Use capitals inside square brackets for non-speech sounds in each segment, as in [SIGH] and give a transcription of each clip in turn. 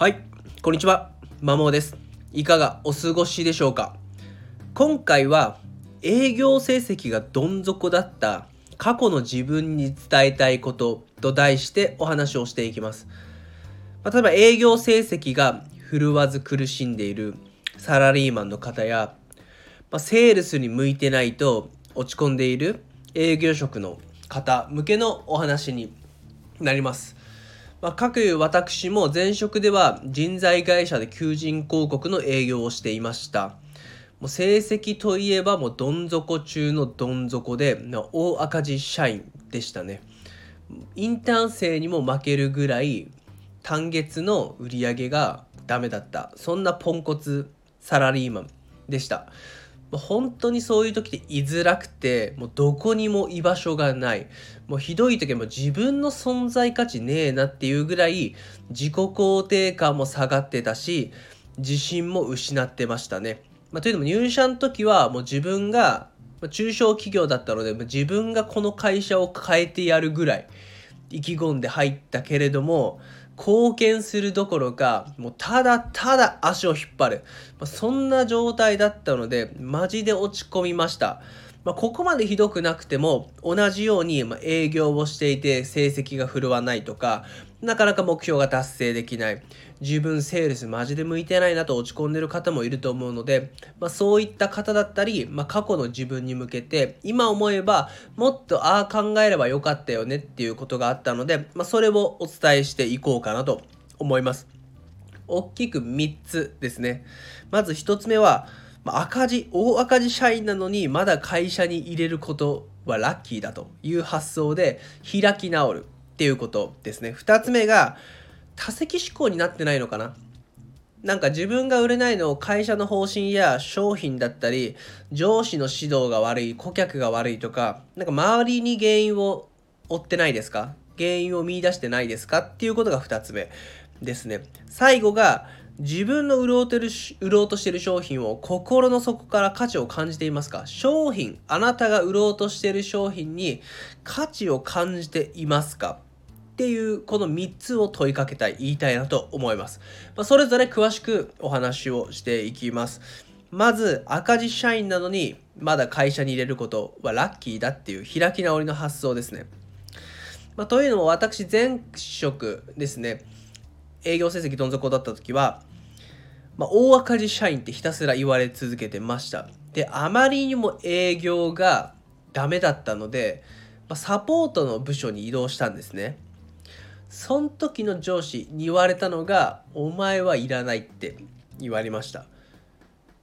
はい、こんにちは。まもです。いかがお過ごしでしょうか？今回は営業成績がどん底だった過去の自分に伝えたいことと題してお話をしていきます。まあ例えば営業成績が振るわず苦しんでいるサラリーマンの方や、まあ、セールスに向いてないと落ち込んでいる営業職の方向けのお話になります。まあ、各私も前職では人材会社で求人広告の営業をしていました。もう成績といえばもうどん底中のどん底で大赤字社員でしたね。インターン生にも負けるぐらい単月の売り上げがダメだった。そんなポンコツサラリーマンでした。本当にそういう時って居づらくてもうどこにも居場所がない。もうひどい時はもう自分の存在価値ねえなっていうぐらい自己肯定感も下がってたし自信も失ってましたね、まあ、というのも入社の時はもう自分が中小企業だったので自分がこの会社を変えてやるぐらい意気込んで入ったけれども貢献するどころかもうただただ足を引っ張る、まあ、そんな状態だったのでマジで落ち込みました、まあ、ここまでひどくなくても同じように営業をしていて成績が振るわないとかなかなか目標が達成できない。自分セールスマジで向いてないなと落ち込んでる方もいると思うので、まあ、そういった方だったり、まあ、過去の自分に向けて今思えばもっとああ考えればよかったよねっていうことがあったので、まあ、それをお伝えしていこうかなと思います。大きく3つですね。まず1つ目はま赤字大赤字社員なのにまだ会社に入れることはラッキーだという発想で開き直るっていうことですね。2つ目が多席思考になってないのかな。なんか自分が売れないのを会社の方針や商品だったり上司の指導が悪い顧客が悪いとかなんか周りに原因を追ってないですか？原因を見出してないですか？っていうことが2つ目ですね。最後が自分の売ろうてる売ろうとしている商品を心の底から価値を感じていますか？商品あなたが売ろうとしている商品に価値を感じていますか？っていうこの3つを問いかけたい言いたいなと思います、まあ、それぞれ詳しくお話をしていきます。まず赤字社員なのにまだ会社に入れることはラッキーだっていう開き直りの発想ですね、まあ、というのも私前職ですね。営業成績どん底だった時は、まあ、大赤字社員ってひたすら言われ続けてました。であまりにも営業がダメだったので、まあ、サポートの部署に移動したんですね。その時の上司に言われたのが「お前はいらない」って言われました、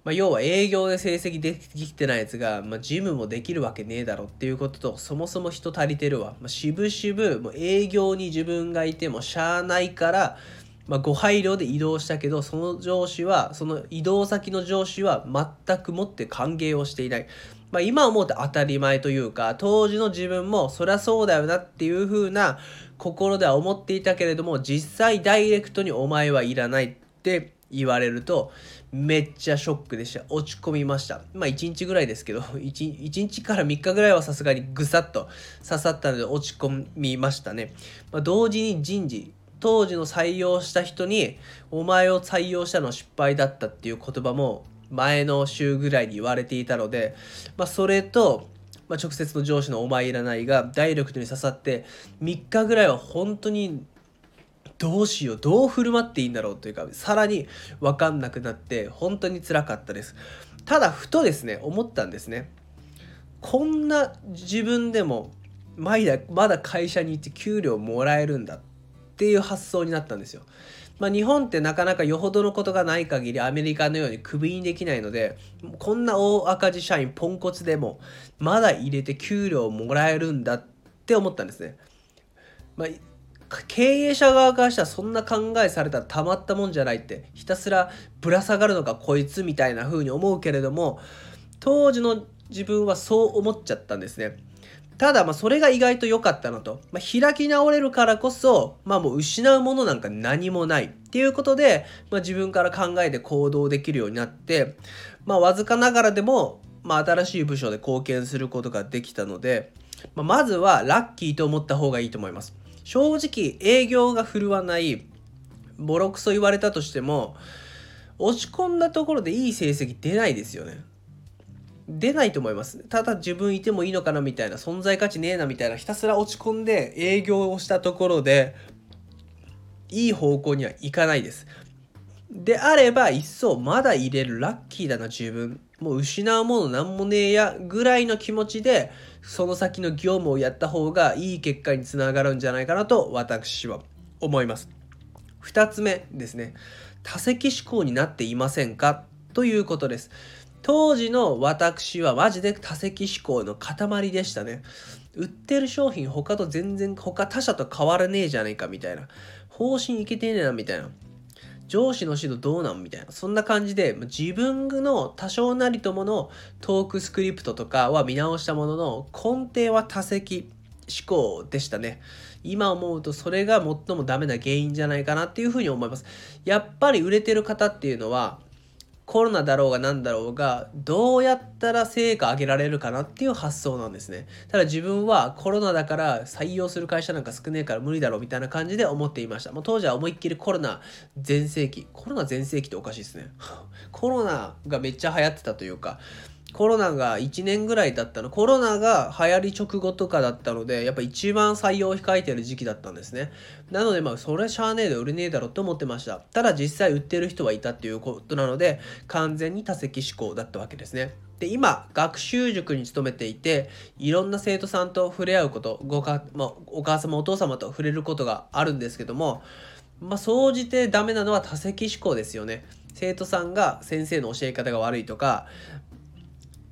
まあ、要は営業で成績できてないやつが、まあ、事務もできるわけねえだろっていうこととそもそも人足りてるわ、まあ、渋々もう営業に自分がいてもしゃあないからまあ、ご配慮で移動したけどその上司はその移動先の上司は全くもって歓迎をしていない、まあ、今思うと当たり前というか当時の自分もそりゃそうだよなっていう風な心では思っていたけれども実際ダイレクトに「お前はいらない」って言われるとめっちゃショックでした。落ち込みました。まあ1日ぐらいですけど [LAUGHS] 1, 1日から3日ぐらいはさすがにぐさっと刺さったので落ち込みましたね、まあ、同時に人事当時の採用した人に「お前を採用したの失敗だった」っていう言葉も前の週ぐらいに言われていたので、まあ、それと、まあ、直接の上司の「お前いらない」がダイレクトに刺さって3日ぐらいは本当にどうしようどう振る舞っていいんだろうというかさらに分かんなくなって本当につらかったです。ただふとですね思ったんですね。こんな自分でもまだまだ会社に行って給料もらえるんだっていう発想になったんですよ。まあ、日本ってなかなかよほどのことがない限りアメリカのようにクビにできないのでこんな大赤字社員ポンコツでもまだ入れて給料もらえるんだって思ったんですね。まあ経営者側からしたらそんな考えされたらたまったもんじゃないってひたすらぶら下がるのかこいつみたいな風に思うけれども当時の自分はそう思っちゃったんですね。ただまあそれが意外と良かったのと、まあ、開き直れるからこそ、まあ、もう失うものなんか何もないっていうことで、まあ、自分から考えて行動できるようになって、まあ、わずかながらでも、まあ、新しい部署で貢献することができたので、まあ、まずはラッキーと思った方がいいと思います。正直営業が振るわないボロクソ言われたとしても落ち込んだところでいい成績出ないですよね出ないと思いますただ自分いてもいいのかなみたいな存在価値ねえなみたいなひたすら落ち込んで営業をしたところでいい方向にはいかないです。であれば一層まだ入れるラッキーだな自分。もう失うものなんもねえやぐらいの気持ちでその先の業務をやった方がいい結果につながるんじゃないかなと私は思います。2つ目ですね。多席思考になっていませんか？ということです。当時の私はマジで多席思考の塊でしたね。売ってる商品他と全然他他社と変わらねえじゃねえかみたいな。方針いけてねえなみたいな。上司の指導どうなんみたいな。そんな感じで自分の多少なりとものトークスクリプトとかは見直したものの根底は多席思考でしたね。今思うとそれが最もダメな原因じゃないかなっていうふうに思います。やっぱり売れてる方っていうのはコロナだろうが何だろうがどうやったら成果上げられるかなっていう発想なんですね。ただ自分はコロナだから採用する会社なんか少ねえから無理だろうみたいな感じで思っていました。もう当時は思いっきりコロナ全盛期。コロナ全盛期っておかしいですね。[LAUGHS] コロナがめっちゃ流行ってたというかコロナが1年ぐらいだったのコロナが流行り直後とかだったのでやっぱ一番採用を控えてる時期だったんですね。なのでまあそれしゃあねえで売れねえだろって思ってました。ただ実際売ってる人はいたっていうことなので完全に多席思考だったわけですね。で今学習塾に勤めていていろんな生徒さんと触れ合うことごか、まあ、お母様お父様と触れることがあるんですけどもまあ総じてダメなのは多席思考ですよね。生徒さんが先生の教え方が悪いとか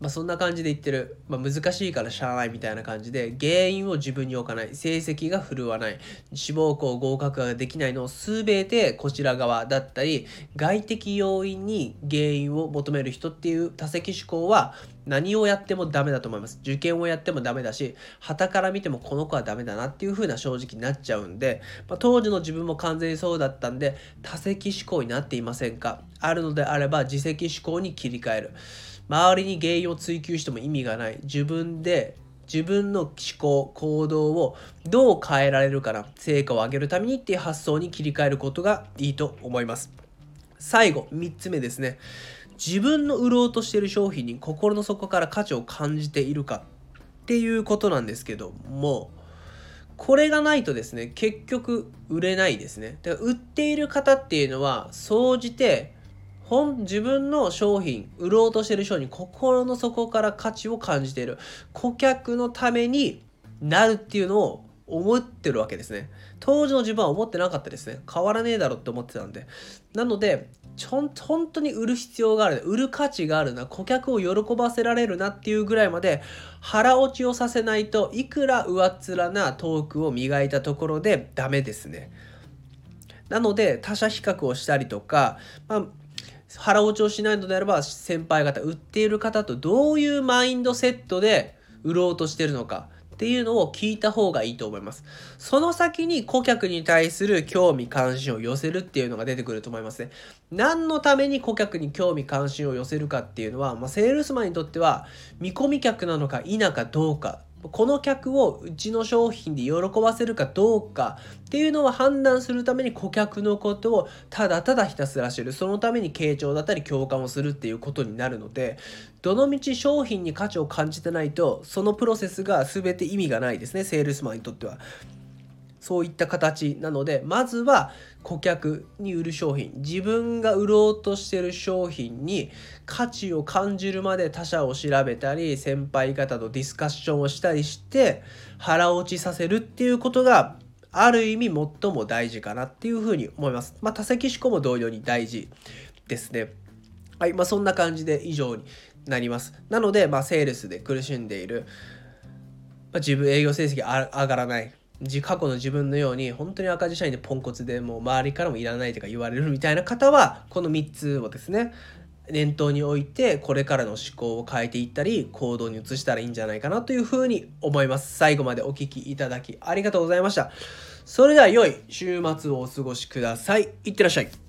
まあ、そんな感じで言ってる、まあ、難しいからしゃあないみたいな感じで原因を自分に置かない。成績が振るわない。志望校合格ができないのを全てこちら側だったり外的要因に原因を求める人っていう多席思考は何をやってもダメだと思います。受験をやってもダメだし旗から見てもこの子はダメだなっていう風な正直になっちゃうんで、まあ、当時の自分も完全にそうだったんで多席思考になっていませんか？あるのであれば自責思考に切り替える。周りに原因を追求しても意味がない。自分で自分の思考行動をどう変えられるかな。成果を上げるためにっていう発想に切り替えることがいいと思います。最後3つ目ですね。自分の売ろうとしている商品に心の底から価値を感じているか。っていうことなんですけどもこれがないとですね結局売れないですね。だから売っている方っていうのは総じて本自分の商品売ろうとしてる商品心の底から価値を感じている。顧客のためになるっていうのを思ってるわけですね。当時の自分は思ってなかったですね。変わらねえだろって思ってたんで。なのでちょん本当に売る必要がある売る価値があるな顧客を喜ばせられるなっていうぐらいまで腹落ちをさせないといくら上っ面なトークを磨いたところでダメですね。なので他者比較をしたりとか、まあ、腹落ちをしないのであれば先輩方売っている方とどういうマインドセットで売ろうとしてるのかっていうのを聞いた方がいいと思います。その先に顧客に対する興味関心を寄せるっていうのが出てくると思いますね。何のために顧客に興味関心を寄せるかっていうのは、まあ、セールスマンにとっては見込み客なのか否かどうかこの客をうちの商品で喜ばせるかどうかっていうのを判断するために顧客のことをただただひたすら知るそのために傾聴だったり共感をするっていうことになるのでどのみち商品に価値を感じてないとそのプロセスが全て意味がないですねセールスマンにとっては。そういった形なのでまずは顧客に売る商品自分が売ろうとしてる商品に価値を感じるまで他社を調べたり先輩方とディスカッションをしたりして腹落ちさせるっていうことがある意味最も大事かなっていうふうに思います。まあ、多席思考も同様に大事ですね。はい、まあ、そんな感じで以上になります。なので、まあ、セールスで苦しんでいる、まあ、自分営業成績上がらない、過去の自分のように本当に赤字社員でポンコツでもう周りからもいらないとか言われるみたいな方はこの3つをですね念頭に置いてこれからの思考を変えていったり行動に移したらいいんじゃないかなというふうに思います。最後までお聴きいただきありがとうございました。それでは良い週末をお過ごしください。いってらっしゃい。